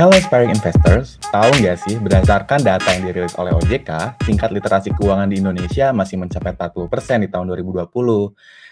Hello Aspiring Investors, tahu nggak sih berdasarkan data yang dirilis oleh OJK, tingkat literasi keuangan di Indonesia masih mencapai 40% di tahun 2020.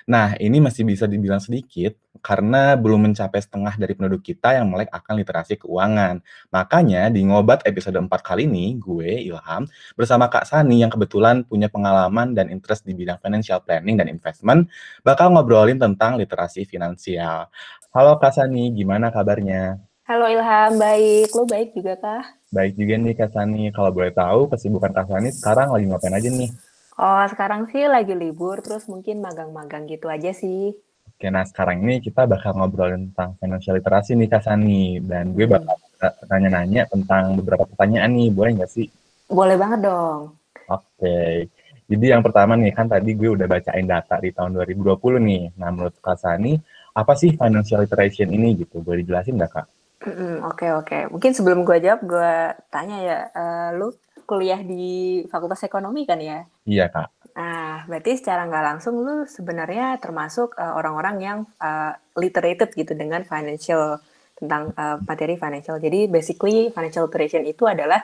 Nah, ini masih bisa dibilang sedikit karena belum mencapai setengah dari penduduk kita yang melek akan literasi keuangan. Makanya di Ngobat episode 4 kali ini, gue, Ilham, bersama Kak Sani yang kebetulan punya pengalaman dan interest di bidang financial planning dan investment, bakal ngobrolin tentang literasi finansial. Halo Kak Sani, gimana kabarnya? Halo Ilham, baik. Lo baik juga kah? Baik juga nih Kak Sani. Kalau boleh tahu, kesibukan Kak Sani sekarang lagi ngapain aja nih? Oh, sekarang sih lagi libur, terus mungkin magang-magang gitu aja sih. Oke, nah sekarang ini kita bakal ngobrolin tentang financial literasi nih Kak Sani. Dan gue bakal nanya-nanya tentang beberapa pertanyaan nih, boleh nggak sih? Boleh banget dong. Oke, jadi yang pertama nih, kan tadi gue udah bacain data di tahun 2020 nih. Nah, menurut Kak Sani, apa sih financial literation ini gitu? Boleh dijelasin nggak Kak? Mm, Oke oke. Mungkin sebelum gue jawab, gue tanya ya, eh, lu kuliah di Fakultas Ekonomi kan ya? Iya Kak. Nah, berarti secara nggak langsung lu sebenarnya termasuk eh, orang-orang yang eh, literated gitu dengan financial tentang eh, materi financial. Jadi basically financial literation itu adalah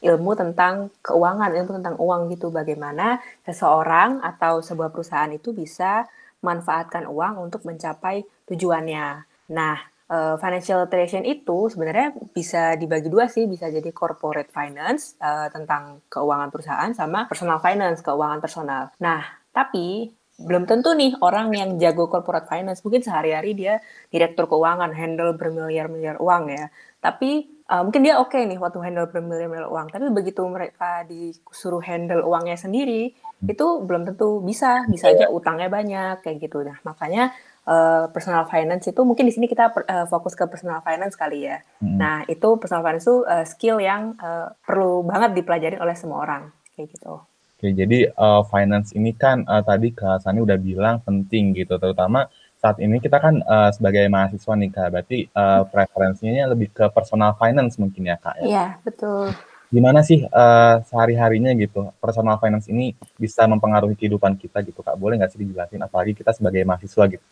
ilmu tentang keuangan, ilmu tentang uang gitu. Bagaimana seseorang atau sebuah perusahaan itu bisa manfaatkan uang untuk mencapai tujuannya. Nah, uh, financial literation itu sebenarnya bisa dibagi dua sih, bisa jadi corporate finance uh, tentang keuangan perusahaan sama personal finance, keuangan personal. Nah, tapi belum tentu nih orang yang jago corporate finance. Mungkin sehari-hari dia direktur keuangan handle bermiliar-miliar uang ya. Tapi uh, mungkin dia oke okay nih waktu handle bermiliar-miliar uang. Tapi begitu mereka disuruh handle uangnya sendiri itu belum tentu bisa. Bisa aja utangnya banyak kayak gitu. Nah makanya uh, personal finance itu mungkin di sini kita uh, fokus ke personal finance kali ya. Hmm. Nah itu personal finance itu uh, skill yang uh, perlu banget dipelajari oleh semua orang kayak gitu. Oke, jadi uh, finance ini kan uh, tadi Kak Sani udah bilang penting gitu, terutama saat ini kita kan uh, sebagai mahasiswa nih Kak, berarti uh, preferensinya lebih ke personal finance mungkin ya Kak ya? Iya, betul. Gimana sih uh, sehari-harinya gitu, personal finance ini bisa mempengaruhi kehidupan kita gitu Kak? Boleh nggak sih dijelasin, apalagi kita sebagai mahasiswa gitu?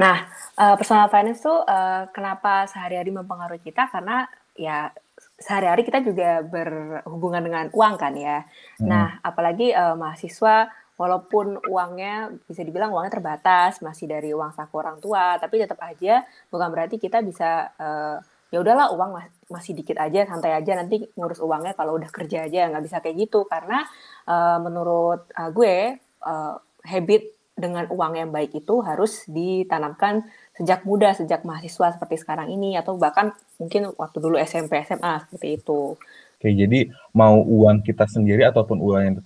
Nah, uh, personal finance tuh uh, kenapa sehari-hari mempengaruhi kita, karena ya sehari-hari kita juga berhubungan dengan uang kan ya. Hmm. Nah, apalagi uh, mahasiswa walaupun uangnya bisa dibilang uangnya terbatas, masih dari uang saku orang tua, tapi tetap aja bukan berarti kita bisa uh, ya udahlah uang masih dikit aja, santai aja nanti ngurus uangnya kalau udah kerja aja nggak bisa kayak gitu karena uh, menurut uh, gue uh, habit dengan uang yang baik itu harus ditanamkan sejak muda, sejak mahasiswa seperti sekarang ini, atau bahkan mungkin waktu dulu SMP, SMA, seperti itu. Oke, jadi mau uang kita sendiri ataupun uang yang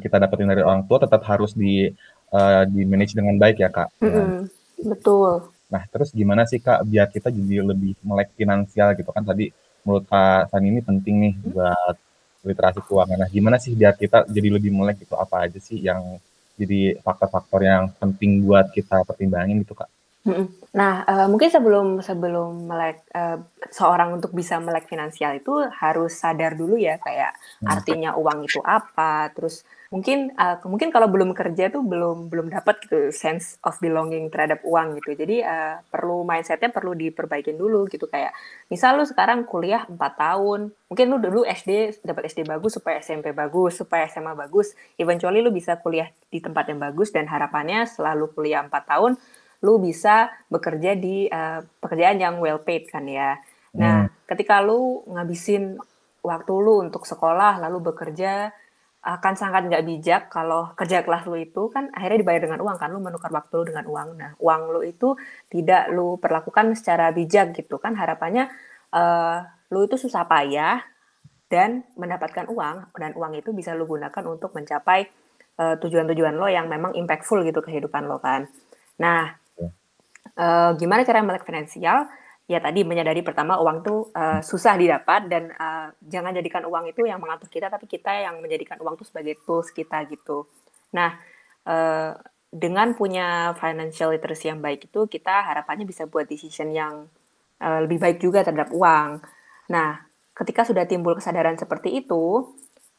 kita dapetin dari orang tua tetap harus di uh, di manage dengan baik ya kak. Mm -hmm. Betul. Nah, terus gimana sih kak biar kita jadi lebih melek finansial gitu kan tadi menurut Kak Sani ini penting nih buat literasi keuangan. Nah, gimana sih biar kita jadi lebih melek gitu apa aja sih yang jadi faktor-faktor yang penting buat kita pertimbangin gitu kak. Nah, uh, mungkin sebelum sebelum melek uh, seorang untuk bisa melek finansial itu harus sadar dulu ya kayak hmm. artinya uang itu apa, terus mungkin uh, mungkin kalau belum kerja tuh belum belum dapat gitu sense of belonging terhadap uang gitu. Jadi uh, perlu mindsetnya perlu diperbaikin dulu gitu kayak misal lu sekarang kuliah 4 tahun, mungkin lu dulu SD dapat SD bagus supaya SMP bagus, supaya SMA bagus, eventually lu bisa kuliah di tempat yang bagus dan harapannya selalu kuliah 4 tahun lu bisa bekerja di uh, pekerjaan yang well paid kan ya. Nah, hmm. ketika lu ngabisin waktu lu untuk sekolah lalu bekerja akan sangat nggak bijak kalau kerja kelas lu itu kan akhirnya dibayar dengan uang kan lu menukar waktu lu dengan uang. Nah, uang lu itu tidak lu perlakukan secara bijak gitu kan harapannya uh, lu itu susah payah dan mendapatkan uang dan uang itu bisa lu gunakan untuk mencapai tujuan tujuan-tujuan lo yang memang impactful gitu kehidupan lo kan. Nah, Uh, gimana cara melek finansial? Ya tadi menyadari pertama uang tuh uh, susah didapat dan uh, jangan jadikan uang itu yang mengatur kita, tapi kita yang menjadikan uang itu sebagai tools kita gitu. Nah, uh, dengan punya financial literacy yang baik itu, kita harapannya bisa buat decision yang uh, lebih baik juga terhadap uang. Nah, ketika sudah timbul kesadaran seperti itu,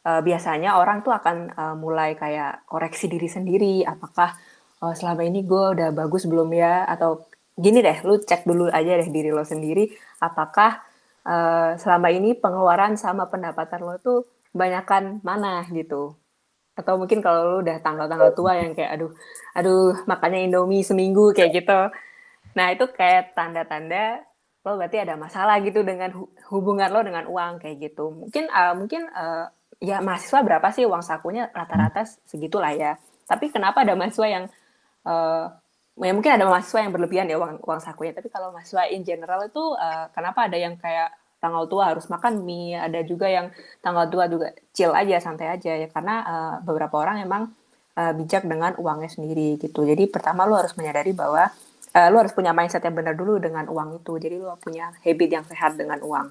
uh, biasanya orang tuh akan uh, mulai kayak koreksi diri sendiri, apakah oh selama ini gue udah bagus belum ya atau gini deh lu cek dulu aja deh diri lo sendiri apakah uh, selama ini pengeluaran sama pendapatan lo tuh banyakkan mana gitu. Atau mungkin kalau lo udah tanggal-tanggal tua yang kayak aduh aduh makannya Indomie seminggu kayak gitu. Nah, itu kayak tanda-tanda lo berarti ada masalah gitu dengan hubungan lo dengan uang kayak gitu. Mungkin uh, mungkin uh, ya mahasiswa berapa sih uang sakunya rata-rata segitulah ya. Tapi kenapa ada mahasiswa yang uh, ya mungkin ada mahasiswa yang berlebihan ya uang uang sakunya. Tapi kalau mahasiswa in general itu uh, kenapa ada yang kayak tanggal tua harus makan mie? Ada juga yang tanggal tua juga chill aja santai aja ya. Karena uh, beberapa orang emang uh, bijak dengan uangnya sendiri gitu. Jadi pertama lo harus menyadari bahwa uh, lo harus punya mindset yang benar dulu dengan uang itu. Jadi lo punya habit yang sehat dengan uang.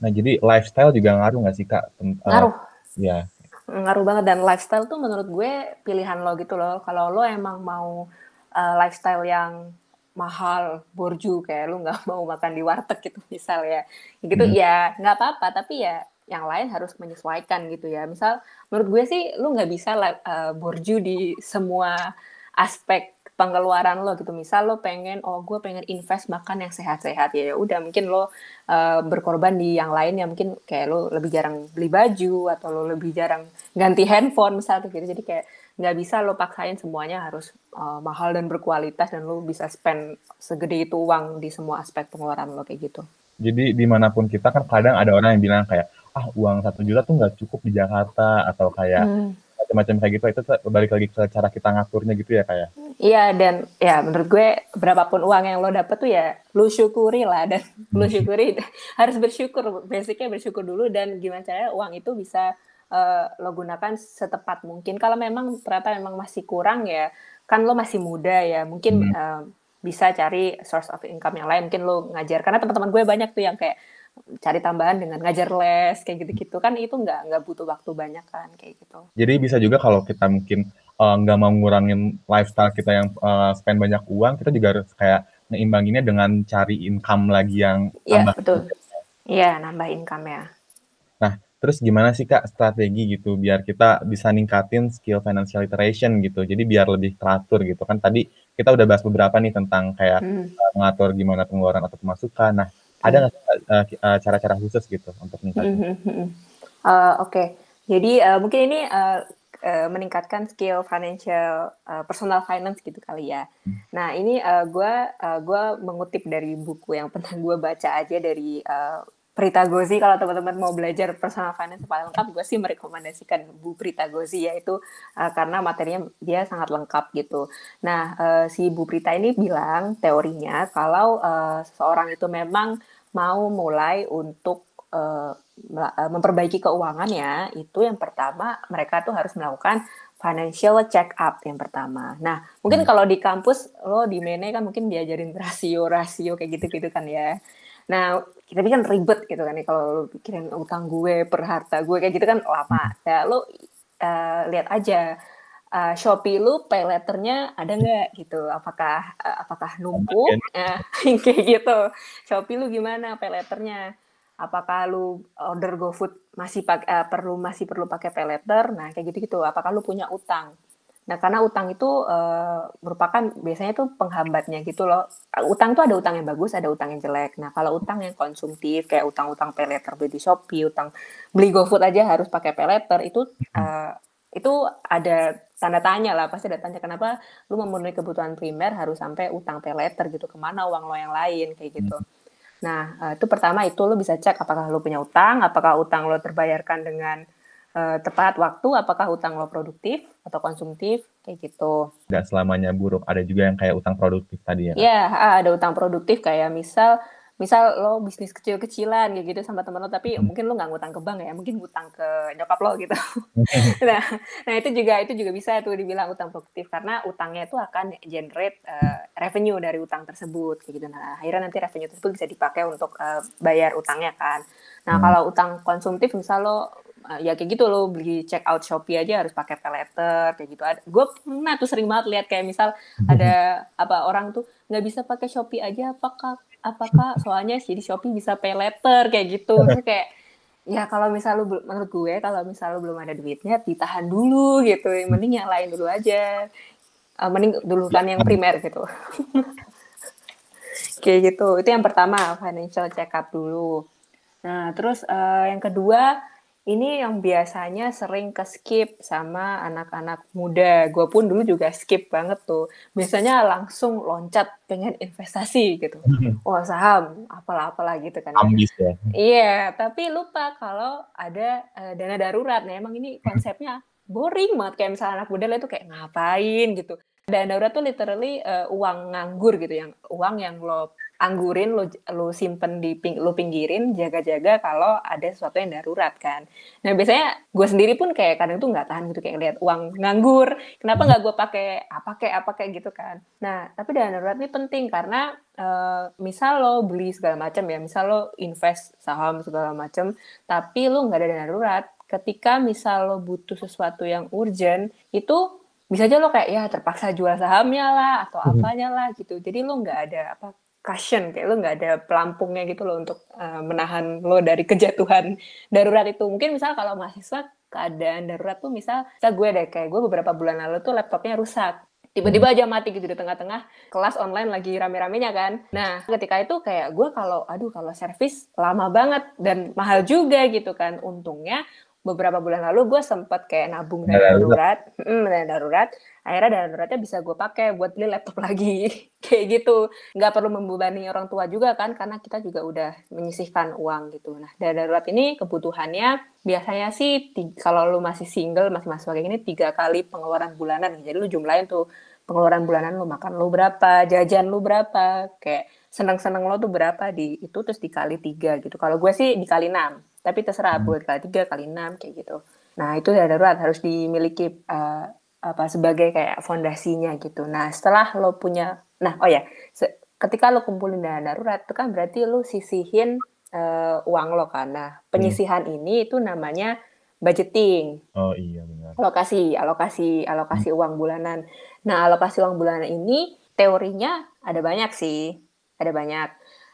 Nah jadi lifestyle juga ngaruh nggak sih kak? Ngaruh. ya ngaruh banget. Dan lifestyle tuh menurut gue pilihan lo gitu loh. Kalau lo emang mau uh, lifestyle yang mahal borju kayak lu nggak mau makan di warteg gitu misal ya. Gitu hmm. ya nggak apa-apa tapi ya yang lain harus menyesuaikan gitu ya. Misal menurut gue sih lu nggak bisa uh, borju di semua aspek pengeluaran lo gitu. Misal lo pengen oh gue pengen invest makan yang sehat-sehat ya udah mungkin lo uh, berkorban di yang lain ya mungkin kayak lo lebih jarang beli baju atau lo lebih jarang ganti handphone misal gitu. Jadi kayak nggak bisa lo paksain semuanya harus uh, mahal dan berkualitas dan lo bisa spend segede itu uang di semua aspek pengeluaran lo kayak gitu. Jadi di mana pun kita kan kadang ada orang yang bilang kayak ah uang satu juta tuh nggak cukup di Jakarta atau kayak hmm. macam-macam kayak gitu itu balik lagi ke cara kita ngaturnya gitu ya kayak. Ya? Iya dan ya menurut gue berapapun uang yang lo dapet tuh ya lo syukuri lah dan lo hmm. syukuri harus bersyukur basicnya bersyukur dulu dan gimana caranya uang itu bisa uh, lo gunakan setepat mungkin. Kalau memang ternyata memang masih kurang ya, kan lo masih muda ya, mungkin hmm. uh, bisa cari source of income yang lain. Mungkin lo ngajar karena teman-teman gue banyak tuh yang kayak cari tambahan dengan ngajar les kayak gitu-gitu kan itu nggak nggak butuh waktu banyak kan kayak gitu. Jadi bisa juga kalau kita mungkin uh, nggak mau ngurangin lifestyle kita yang uh, spend banyak uang, kita juga harus kayak ngeimbanginnya dengan cari income lagi yang Iya betul. Iya nambah income ya. Terus gimana sih Kak strategi gitu biar kita bisa ningkatin skill financial literation gitu. Jadi biar lebih teratur gitu kan tadi kita udah bahas beberapa nih tentang kayak hmm. uh, mengatur gimana pengeluaran atau pemasukan. Nah, hmm. ada nggak uh, uh, cara-cara khusus gitu untuk ningkatin? Hmm, hmm, hmm. Uh, Oke, okay. jadi uh, mungkin ini uh, uh, meningkatkan skill financial uh, personal finance gitu kali ya. Hmm. Nah ini uh, gue uh, gua mengutip dari buku yang pernah gue baca aja dari uh, Prita Gozi kalau teman-teman mau belajar personal finance paling lengkap gue sih merekomendasikan Bu Prita Gozi yaitu uh, karena materinya dia sangat lengkap gitu. Nah uh, si Bu Prita ini bilang teorinya kalau uh, seseorang itu memang mau mulai untuk uh, memperbaiki keuangannya itu yang pertama mereka tuh harus melakukan financial check up yang pertama. Nah, mungkin hmm. kalau di kampus lo di Mene kan mungkin diajarin rasio-rasio kayak gitu-gitu kan ya. Nah, kita kan ribet gitu kan ya kalau lu pikirin utang gue per harta gue kayak gitu kan lama. Ya lu uh, lihat aja uh, Shopee lu pay letternya ada nggak gitu? Apakah uh, apakah numpuk? Uh, kayak gitu. Shopee lu gimana pay letternya? Apakah lu order GoFood masih pakai uh, perlu masih perlu pakai pay letter? Nah, kayak gitu-gitu. Apakah lu punya utang? Nah, karena utang itu uh, merupakan biasanya itu penghambatnya gitu loh. Utang tuh ada utang yang bagus, ada utang yang jelek. Nah, kalau utang yang konsumtif kayak utang-utang peleter beli di Shopee, utang beli GoFood aja harus pakai peleter itu uh, itu ada tanda tanya lah pasti ada tanya kenapa lu memenuhi kebutuhan primer harus sampai utang peleter gitu ke mana uang lo yang lain kayak gitu. Nah, uh, itu pertama itu lo bisa cek apakah lo punya utang, apakah utang lo terbayarkan dengan uh, tepat waktu, apakah utang lo produktif atau konsumtif, kayak gitu. Tidak selamanya buruk, ada juga yang kayak utang produktif tadi ya? Iya, ada utang produktif kayak misal misal lo bisnis kecil-kecilan kayak gitu sama temen lo tapi hmm. mungkin lo nggak ngutang ke bank ya mungkin ngutang ke nyokap lo gitu nah nah itu juga itu juga bisa tuh dibilang utang produktif karena utangnya itu akan generate uh, revenue dari utang tersebut kayak gitu nah akhirnya nanti revenue tersebut bisa dipakai untuk uh, bayar utangnya kan nah hmm. kalau utang konsumtif misal lo ya kayak gitu lo beli check out Shopee aja harus pakai pay letter kayak gitu. Gue pernah tuh sering banget lihat kayak misal ada apa orang tuh nggak bisa pakai Shopee aja apakah apakah soalnya sih di Shopee bisa pay letter kayak gitu. Terus kayak ya kalau misal lu menurut gue kalau misal lu belum ada duitnya ditahan dulu gitu. Mending yang lain dulu aja. Uh, mending dulu kan yang primer gitu. Kayak gitu. Itu yang pertama, financial check up dulu. Nah, terus uh, yang kedua, ini yang biasanya sering ke-skip sama anak-anak muda. Gue pun dulu juga skip banget tuh. Biasanya langsung loncat pengen investasi gitu. Wah, saham, apalah-apalah gitu kan. Ya. Ambis ya. Iya, tapi lupa kalau ada uh, dana darurat. Nah, emang ini konsepnya boring banget kayak misalnya anak muda itu kayak ngapain gitu. Dana darurat tuh literally uh, uang nganggur gitu yang uang yang lo anggurin lo lo simpen di ping, lo pinggirin jaga-jaga kalau ada sesuatu yang darurat kan. Nah biasanya gue sendiri pun kayak kadang tuh nggak tahan gitu kayak lihat uang nganggur kenapa nggak gue pakai apa kayak apa kayak gitu kan. Nah tapi dana darurat ini penting karena uh, misal lo beli segala macam ya misal lo invest saham segala macam tapi lo nggak ada dana darurat ketika misal lo butuh sesuatu yang urgent itu bisa aja lo kayak ya terpaksa jual sahamnya lah atau hmm. apanya lah gitu. Jadi lo nggak ada apa cushion kayak lo nggak ada pelampungnya gitu loh untuk uh, menahan lo dari kejatuhan darurat itu. Mungkin misal kalau mahasiswa keadaan darurat tuh misal misal gue deh kayak gue beberapa bulan lalu tuh laptopnya rusak. Tiba-tiba aja mati gitu di tengah-tengah kelas online lagi rame-ramenya kan. Nah ketika itu kayak gue kalau aduh kalau servis lama banget dan mahal juga gitu kan. Untungnya beberapa bulan lalu gue sempet kayak nabung dana darurat, hmm, dana darurat. Akhirnya dana daruratnya bisa gue pakai buat beli laptop lagi, kayak gitu. Nggak perlu membebani orang tua juga kan, karena kita juga udah menyisihkan uang gitu. Nah, dana darurat ini kebutuhannya biasanya sih kalau lu masih single, masih mahasiswa kayak gini tiga kali pengeluaran bulanan. Jadi lu jumlahin tuh pengeluaran bulanan lu makan lu berapa, jajan lu berapa, kayak seneng-seneng lo tuh berapa di itu terus dikali tiga gitu. Kalau gue sih dikali enam tapi terserah hmm. buat kali tiga kali enam kayak gitu. Nah itu darurat harus dimiliki uh, apa sebagai kayak fondasinya gitu. Nah setelah lo punya nah oh ya ketika lo kumpulin dana darurat itu kan berarti lo sisihin uh, uang lo kan. Nah penyisihan hmm. ini itu namanya budgeting. Oh iya benar. Alokasi alokasi alokasi hmm. uang bulanan. Nah alokasi uang bulanan ini teorinya ada banyak sih ada banyak.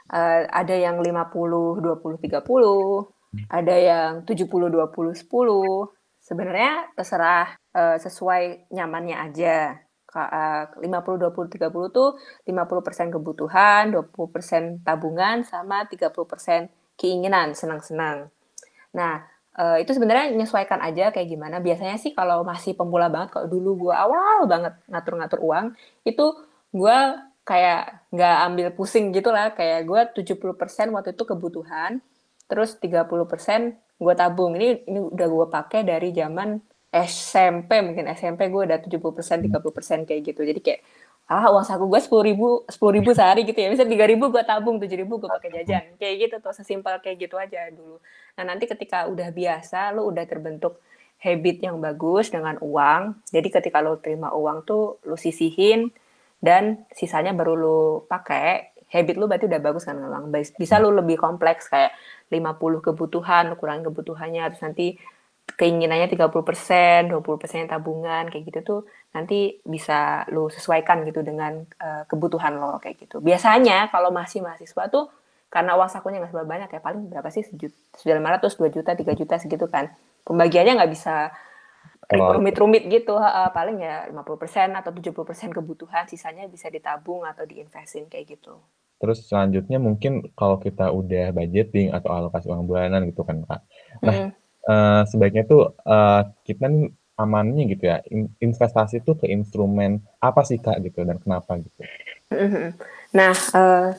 Uh, ada yang 50 20 30 ada yang 70 20 10. Sebenarnya terserah uh, sesuai nyamannya aja. Uh, 50 20 30 tuh 50% kebutuhan, 20% tabungan sama 30% keinginan, senang-senang. Nah, uh, itu sebenarnya menyesuaikan aja kayak gimana. Biasanya sih kalau masih pemula banget, kalau dulu gue awal banget ngatur-ngatur uang, itu gue kayak nggak ambil pusing gitu lah. Kayak gue 70% waktu itu kebutuhan, terus 30% gue tabung. Ini ini udah gue pakai dari zaman SMP mungkin SMP gue udah 70% 30% kayak gitu. Jadi kayak ah uang saku gue sepuluh ribu sepuluh ribu sehari gitu ya. Misalnya tiga ribu gue tabung tujuh ribu gue pakai jajan. Kayak gitu tuh sesimpel kayak gitu aja dulu. Nah nanti ketika udah biasa lo udah terbentuk habit yang bagus dengan uang. Jadi ketika lo terima uang tuh lo sisihin dan sisanya baru lo pakai habit lu berarti udah bagus kan memang bisa lu lebih kompleks kayak 50 kebutuhan, kurang kebutuhannya, terus nanti keinginannya 30%, 20% tabungan, kayak gitu tuh nanti bisa lu sesuaikan gitu dengan uh, kebutuhan lo kayak gitu. Biasanya kalau masih mahasiswa tuh karena uang sakunya nggak seberapa banyak ya paling berapa sih sejuta, lima ratus, dua juta, tiga juta segitu kan. Pembagiannya nggak bisa rumit-rumit gitu, uh, paling ya 50% atau 70% kebutuhan, sisanya bisa ditabung atau diinvestin kayak gitu. Terus selanjutnya mungkin kalau kita udah budgeting atau alokasi uang bulanan gitu kan Kak. Nah, mm. uh, sebaiknya tuh uh, kita nih amannya gitu ya, investasi tuh ke instrumen apa sih Kak gitu dan kenapa gitu? Mm-hmm. Nah, uh,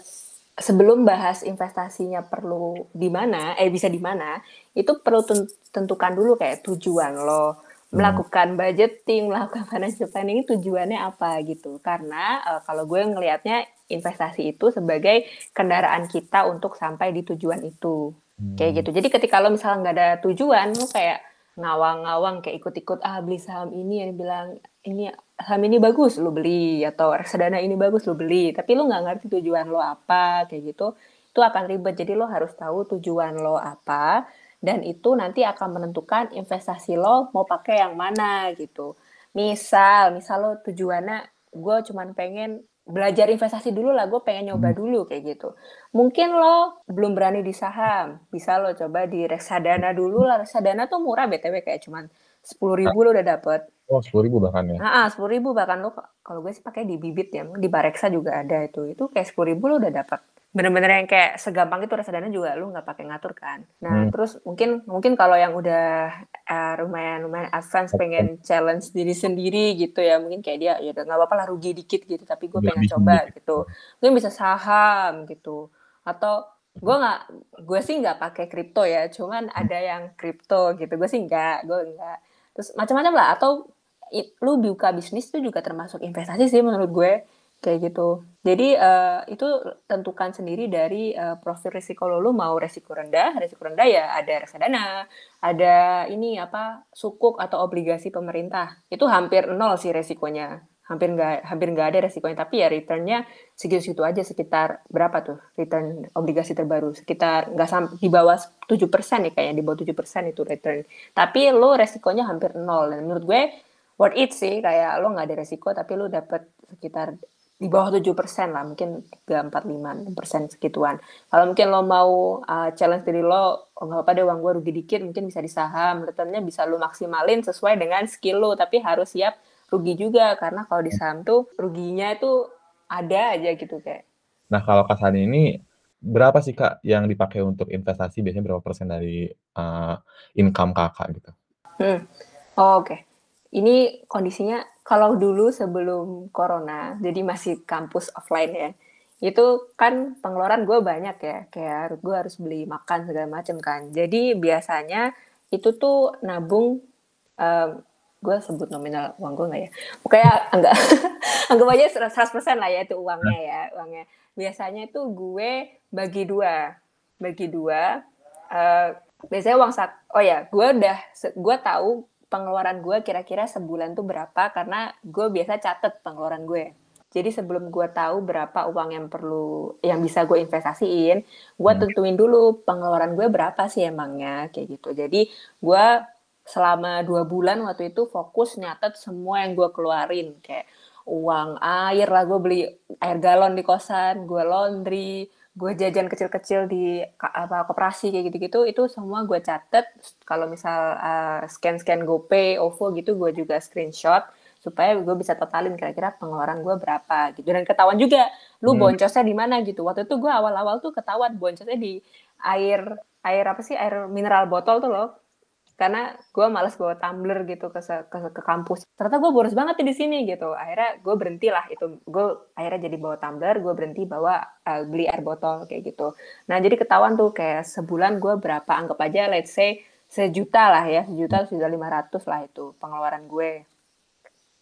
sebelum bahas investasinya perlu di mana, eh bisa di mana, itu perlu tentukan dulu kayak tujuan lo Hmm. Melakukan budgeting, melakukan financial planning tujuannya apa gitu. Karena uh, kalau gue ngelihatnya investasi itu sebagai kendaraan kita untuk sampai di tujuan itu. Hmm. Kayak gitu. Jadi ketika lo misalnya nggak ada tujuan, lo kayak ngawang-ngawang kayak ikut-ikut ah beli saham ini yang bilang ini saham ini bagus lo beli atau reksadana ini bagus lo beli tapi lo nggak ngerti tujuan lo apa kayak gitu itu akan ribet jadi lo harus tahu tujuan lo apa dan itu nanti akan menentukan investasi lo mau pakai yang mana gitu. Misal, misal lo tujuannya gue cuman pengen belajar investasi dulu lah, gue pengen nyoba hmm. dulu kayak gitu. Mungkin lo belum berani di saham, bisa lo coba di reksadana dulu lah. Reksadana tuh murah btw kayak cuman 10.000 lu udah dapet. Oh, 10.000 bahkan ya? Heeh, 10.000 bahkan lu kalau gue sih pakai di Bibit ya, di Bareksa juga ada itu. Itu kayak 10.000 lu udah dapat. Bener-bener yang kayak segampang itu reksadana juga lu nggak pakai ngatur kan. Nah, Hmm. terus mungkin mungkin kalau yang udah eh, lumayan lumayan advance pengen challenge diri sendiri gitu ya, mungkin kayak dia ya nggak apa-apa lah rugi dikit gitu, tapi gue pengen coba dikit. gitu. Mungkin bisa saham gitu. Atau gue nggak gue sih nggak pakai kripto ya, cuman ada yang kripto gitu. Gue sih nggak, gue nggak. Terus macam-macam lah atau lu buka bisnis itu juga termasuk investasi sih menurut gue kayak gitu. Jadi eh, itu tentukan sendiri dari eh, profil risiko lo. Lu mau resiko rendah, resiko rendah ya ada reksadana, ada ini apa sukuk atau obligasi pemerintah. Itu hampir nol sih resikonya. Hampir nggak hampir nggak ada resikonya, tapi ya returnnya segitu-segitu aja sekitar berapa tuh return obligasi terbaru sekitar nggak sampai di bawah 7% ya kayaknya di bawah 7% itu return. Tapi lo resikonya hampir nol dan menurut gue worth it sih kayak lo nggak ada resiko tapi lo dapet sekitar di bawah 7% lah mungkin 3, 4, 5, 6 persen segituan kalau mungkin lo mau uh, challenge diri lo oh nggak apa-apa deh uang gue rugi dikit mungkin bisa di saham returnnya bisa lo maksimalin sesuai dengan skill lo tapi harus siap rugi juga karena kalau di saham tuh ruginya itu ada aja gitu kayak Nah, kalau Kak Sani ini berapa sih Kak yang dipakai untuk investasi? Biasanya berapa persen dari uh, income Kakak gitu? Hmm. Oh, Oke, ini kondisinya kalau dulu sebelum corona, jadi masih kampus offline ya, itu kan pengeluaran gue banyak ya, kayak gue harus beli makan segala macam kan. Jadi biasanya itu tuh nabung, em, gue sebut nominal uang gue nggak ya? Pokoknya enggak, anggap aja 100% lah ya itu uangnya ya, uangnya. Biasanya itu gue bagi dua, bagi dua. eh, biasanya uang sak, oh ya, gue udah, gue tahu pengeluaran gue kira-kira sebulan tuh berapa karena gue biasa catet pengeluaran gue. Jadi sebelum gue tahu berapa uang yang perlu, yang bisa gue investasiin, gue Hmm. tentuin dulu pengeluaran gue berapa sih emangnya kayak gitu. Jadi gue selama dua bulan waktu itu fokus nyatet semua yang gue keluarin kayak uang air lah gue beli air galon di kosan, gue laundry, gue jajan kecil-kecil di apa koperasi kayak gitu-gitu itu semua gue catet. Kalau misal uh, scan-scan GoPay, OVO gitu gue juga screenshot supaya gue bisa totalin kira-kira pengeluaran gue berapa gitu. Dan ketahuan juga lu Hmm. boncosnya di mana gitu. Waktu itu gue awal-awal tuh ketahuan boncosnya di air air apa sih? Air mineral botol tuh loh karena gue malas bawa tumbler gitu ke, ke ke kampus. Ternyata gue boros banget di sini gitu. Akhirnya gue berhenti lah itu. Gue akhirnya jadi bawa tumbler gue berhenti bawa uh, beli air botol kayak gitu. Nah jadi ketahuan tuh kayak sebulan gue berapa anggap aja let's say sejuta lah ya. Sejuta sudah lima ratus lah itu pengeluaran gue.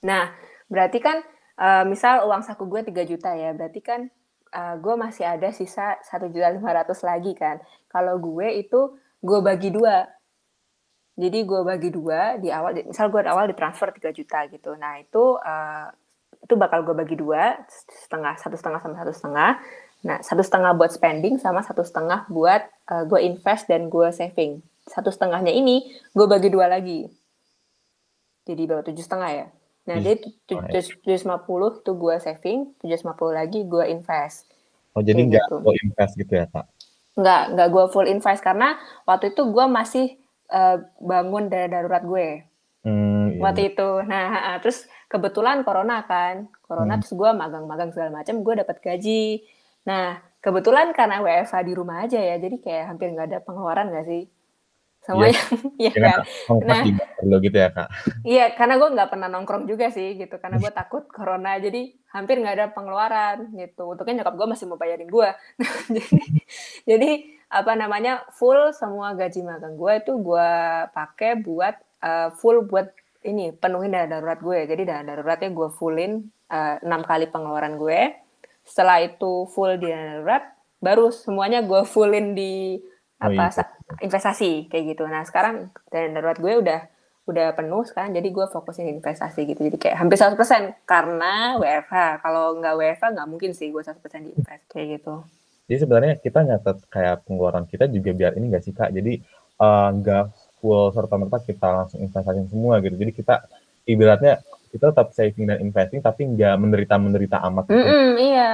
Nah berarti kan uh, misal uang saku gue 3 juta ya berarti kan uh, gue masih ada sisa satu juta lima ratus lagi kan. Kalau gue itu gue bagi dua jadi gue bagi dua di awal, misal gue di awal ditransfer 3 juta gitu. Nah itu uh, itu bakal gue bagi dua, setengah, satu setengah sama satu setengah. Nah satu setengah buat spending sama satu setengah buat uh, gue invest dan gue saving. Satu setengahnya ini gue bagi dua lagi. Jadi bawa tujuh setengah ya. Nah Tujuh jadi tujuh lima puluh itu gue saving, tujuh lima puluh lagi gue invest. Oh, jadi nggak gitu. full invest gitu ya Kak? Nggak, nggak gue full invest karena waktu itu gue masih uh, bangun dana darurat gue. Hmm, iya. waktu itu. Nah, terus kebetulan corona kan, corona Hmm. terus gue magang-magang segala macam, gue dapat gaji. Nah, kebetulan karena WFH di rumah aja ya, jadi kayak hampir nggak ada pengeluaran nggak sih? Semuanya, iya Kira kan? ongkos Nah, perlu gitu ya Kak? Iya, karena gue nggak pernah nongkrong juga sih gitu, karena gue takut corona, jadi hampir nggak ada pengeluaran gitu. Untungnya nyokap gue masih mau bayarin gue. jadi, jadi apa namanya full semua gaji magang gue itu gue pakai buat uh, full buat ini penuhin dana darurat gue. Jadi dana daruratnya gue fullin uh, enam kali pengeluaran gue. Setelah itu full di dana darurat, baru semuanya gue fullin di Oh, apa iya. investasi kayak gitu. Nah sekarang dana darurat gue udah udah penuh sekarang jadi gue fokusin investasi gitu jadi kayak hampir 100% karena WFH kalau nggak WFH nggak mungkin sih gue 100% di invest kayak gitu Jadi sebenarnya kita nyatet kayak pengeluaran kita juga biar ini nggak sih Kak? Jadi eh, nggak full serta merta kita langsung investasiin semua gitu. Jadi kita ibaratnya kita tetap saving dan investing tapi nggak menderita menderita amat gitu. Iya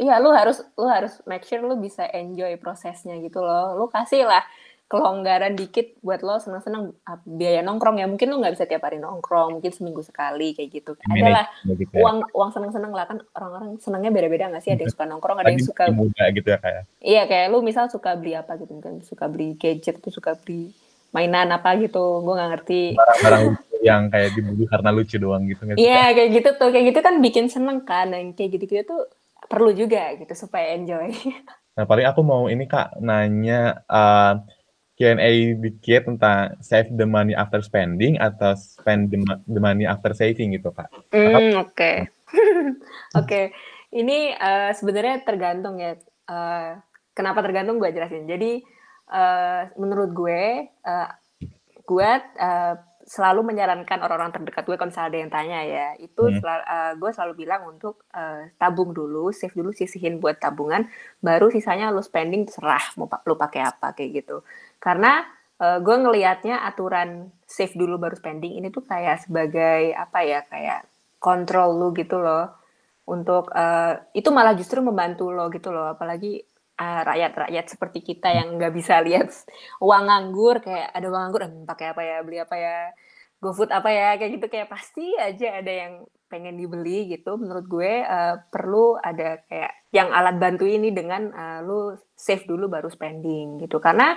iya lu harus lu harus make sure lu bisa enjoy prosesnya gitu loh lu kasih lah kelonggaran dikit buat lo senang-senang biaya nongkrong ya. Mungkin lo nggak bisa tiap hari nongkrong mungkin seminggu sekali kayak gitu. Adalah gitu ya. uang uang senang-senang lah. Kan orang-orang senangnya beda-beda nggak sih? Ada yang suka nongkrong ada yang suka muda gitu ya kayak. Ya? iya kayak lu misal suka beli apa gitu kan suka beli gadget tuh suka beli mainan apa gitu. Gue nggak ngerti. Barang-barang yang kayak dibeli karena lucu doang gitu iya kayak gitu tuh. Kayak gitu kan bikin seneng kan. Yang kayak gitu-gitu tuh perlu juga gitu supaya enjoy. Nah paling aku mau ini kak nanya uh, Q&A dikit tentang save the money after spending atau spend the, the money after saving gitu kak mm, oke okay. oke okay. ini uh, sebenarnya tergantung ya uh, kenapa tergantung gue jelasin jadi uh, menurut gue uh, gue uh, selalu menyarankan orang-orang terdekat gue kalau misalnya ada yang tanya ya itu hmm. selalu, uh, gue selalu bilang untuk uh, tabung dulu save dulu sisihin buat tabungan baru sisanya lu spending terserah mau lu pakai apa kayak gitu karena uh, gue ngelihatnya aturan save dulu baru spending ini tuh kayak sebagai apa ya kayak kontrol lu gitu loh. Untuk uh, itu malah justru membantu lo gitu loh. Apalagi rakyat rakyat-rakyat seperti kita yang nggak bisa lihat uang nganggur kayak ada uang nganggur hmm, pakai apa ya beli apa ya GoFood apa ya kayak gitu. Kayak pasti aja ada yang pengen dibeli gitu. Menurut gue uh, perlu ada kayak yang alat bantu ini dengan uh, lu save dulu baru spending gitu. Karena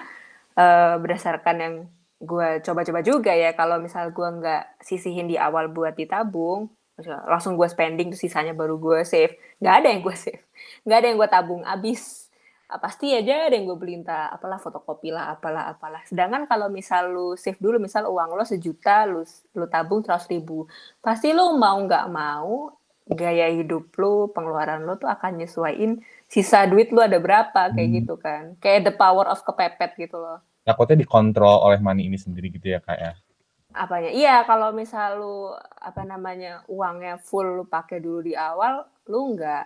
uh, berdasarkan yang gue coba-coba juga ya kalau misal gue nggak sisihin di awal buat ditabung langsung gue spending tuh sisanya baru gue save. Nggak ada yang gue save. Nggak ada yang gue tabung. Abis. Ah, pasti aja ada yang gue beli entah apalah fotokopi lah apalah apalah. Sedangkan kalau misal lu save dulu misal uang lo sejuta lu lu tabung seratus ribu pasti lu mau nggak mau gaya hidup lu pengeluaran lu tuh akan nyesuaiin sisa duit lu ada berapa kayak hmm. gitu kan. Kayak the power of kepepet gitu loh. Takutnya dikontrol oleh money ini sendiri gitu ya kak ya? Apanya? Iya kalau misal lu apa namanya uangnya full lu pakai dulu di awal lu nggak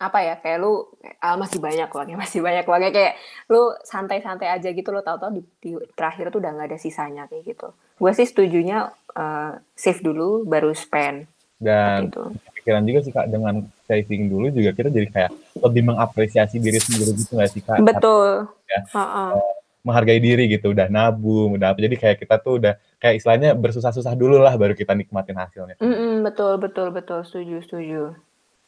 apa ya kayak lu ah, masih banyak uangnya masih banyak uangnya kayak lu santai-santai aja gitu lo tau-tau di, di terakhir tuh udah nggak ada sisanya kayak gitu. Gue sih setujunya uh, save dulu baru spend dan pikiran juga sih kak dengan saving dulu juga kita jadi kayak lebih mengapresiasi diri sendiri gitu nggak sih kak? Betul. ya, uh -uh. Uh, menghargai diri gitu udah nabung udah apa. Jadi kayak kita tuh udah kayak istilahnya bersusah-susah dulu lah baru kita nikmatin hasilnya. Mm -mm, betul betul betul. Setuju setuju.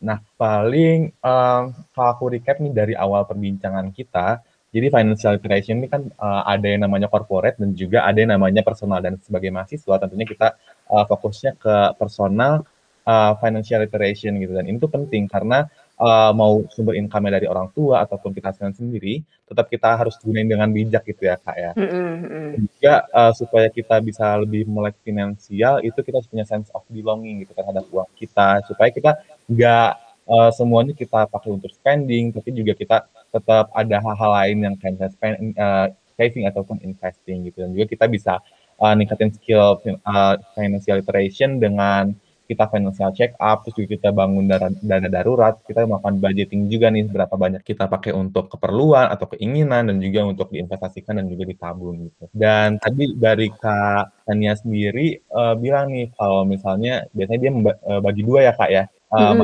Nah, paling um, kalau aku recap nih dari awal perbincangan kita, jadi financial literation ini kan uh, ada yang namanya corporate dan juga ada yang namanya personal. Dan sebagai mahasiswa tentunya kita uh, fokusnya ke personal uh, financial literation gitu dan ini tuh penting karena uh, mau sumber income dari orang tua ataupun kita sendiri, tetap kita harus gunain dengan bijak gitu ya kak ya. Mm-hmm. Juga uh, supaya kita bisa lebih melek finansial itu kita harus punya sense of belonging gitu terhadap uang kita supaya kita nggak uh, semuanya kita pakai untuk spending tapi juga kita tetap ada hal-hal lain yang kayak spend, uh, saving ataupun investing gitu dan juga kita bisa uh, ningkatin skill uh, financial literation dengan kita financial check up, terus juga kita bangun dana, dana darurat, kita melakukan budgeting juga nih berapa banyak kita pakai untuk keperluan atau keinginan dan juga untuk diinvestasikan dan juga ditabung gitu. Dan tadi dari Kak Tania sendiri uh, bilang nih kalau misalnya biasanya dia uh, bagi dua ya Kak ya. Uh, mm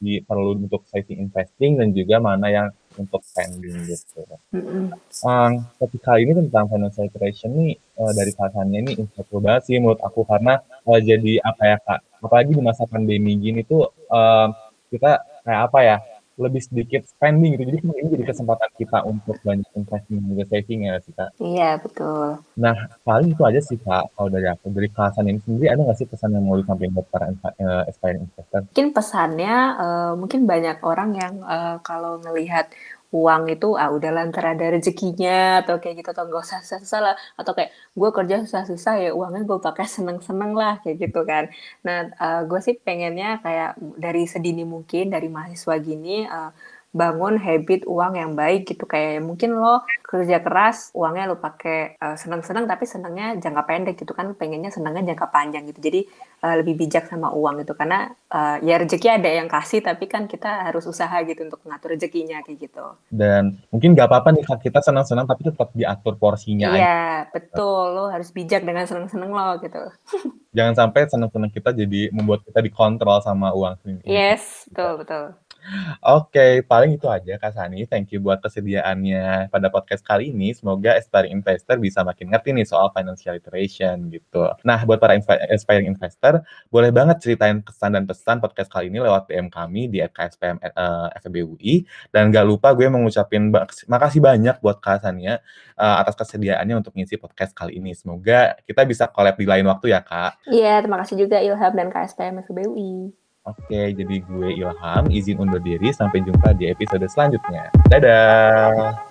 -hmm. perlu untuk saving investing dan juga mana yang untuk spending gitu. Mm-hmm. Um, ketika ini tentang financial education nih uh, dari kataannya ini insightful banget sih menurut aku karena uh, jadi apa ya kak apalagi di masa pandemi gini tuh uh, kita kayak apa ya lebih sedikit spending gitu. Jadi ini jadi kesempatan kita untuk banyak investing juga saving ya sih kak. Iya betul. Nah paling itu aja sih kak kalau dari aku dari kelasan ini sendiri ada nggak sih pesan yang mau disampaikan buat para uh, aspiring investor? Mungkin pesannya uh, mungkin banyak orang yang uh, kalau ngelihat uang itu ah udah ntar ada rezekinya atau kayak gitu atau gak usah susah-susah lah atau kayak gue kerja susah-susah ya uangnya gue pakai seneng-seneng lah kayak gitu kan. Nah uh, gue sih pengennya kayak dari sedini mungkin dari mahasiswa gini uh, bangun habit uang yang baik gitu. Kayak mungkin lo kerja keras uangnya lo pakai uh, senang-senang tapi senangnya jangka pendek gitu kan. Pengennya senangnya jangka panjang gitu. Jadi uh, lebih bijak sama uang gitu. Karena uh, ya rezeki ada yang kasih tapi kan kita harus usaha gitu untuk mengatur rezekinya kayak gitu. Dan mungkin gak apa-apa nih kita senang-senang tapi tetap diatur porsinya iya betul. Lo harus bijak dengan senang-senang lo gitu. Jangan sampai senang-senang kita jadi membuat kita dikontrol sama uang sendiri. Yes betul betul Oke, paling itu aja Kak Sani. Thank you buat kesediaannya pada podcast kali ini. Semoga aspiring investor bisa makin ngerti nih soal financial literation gitu. Nah, buat para aspiring investor, boleh banget ceritain kesan dan pesan podcast kali ini lewat DM kami di KSPM uh, eh, FEBUI. Dan gak lupa gue mengucapin makasih banyak buat Kak Sania uh, atas kesediaannya untuk ngisi podcast kali ini. Semoga kita bisa collab di lain waktu ya Kak. Iya, terima kasih juga Ilham dan KSPM FEBUI. Oke, jadi gue Ilham, izin undur diri. Sampai jumpa di episode selanjutnya. Dadah!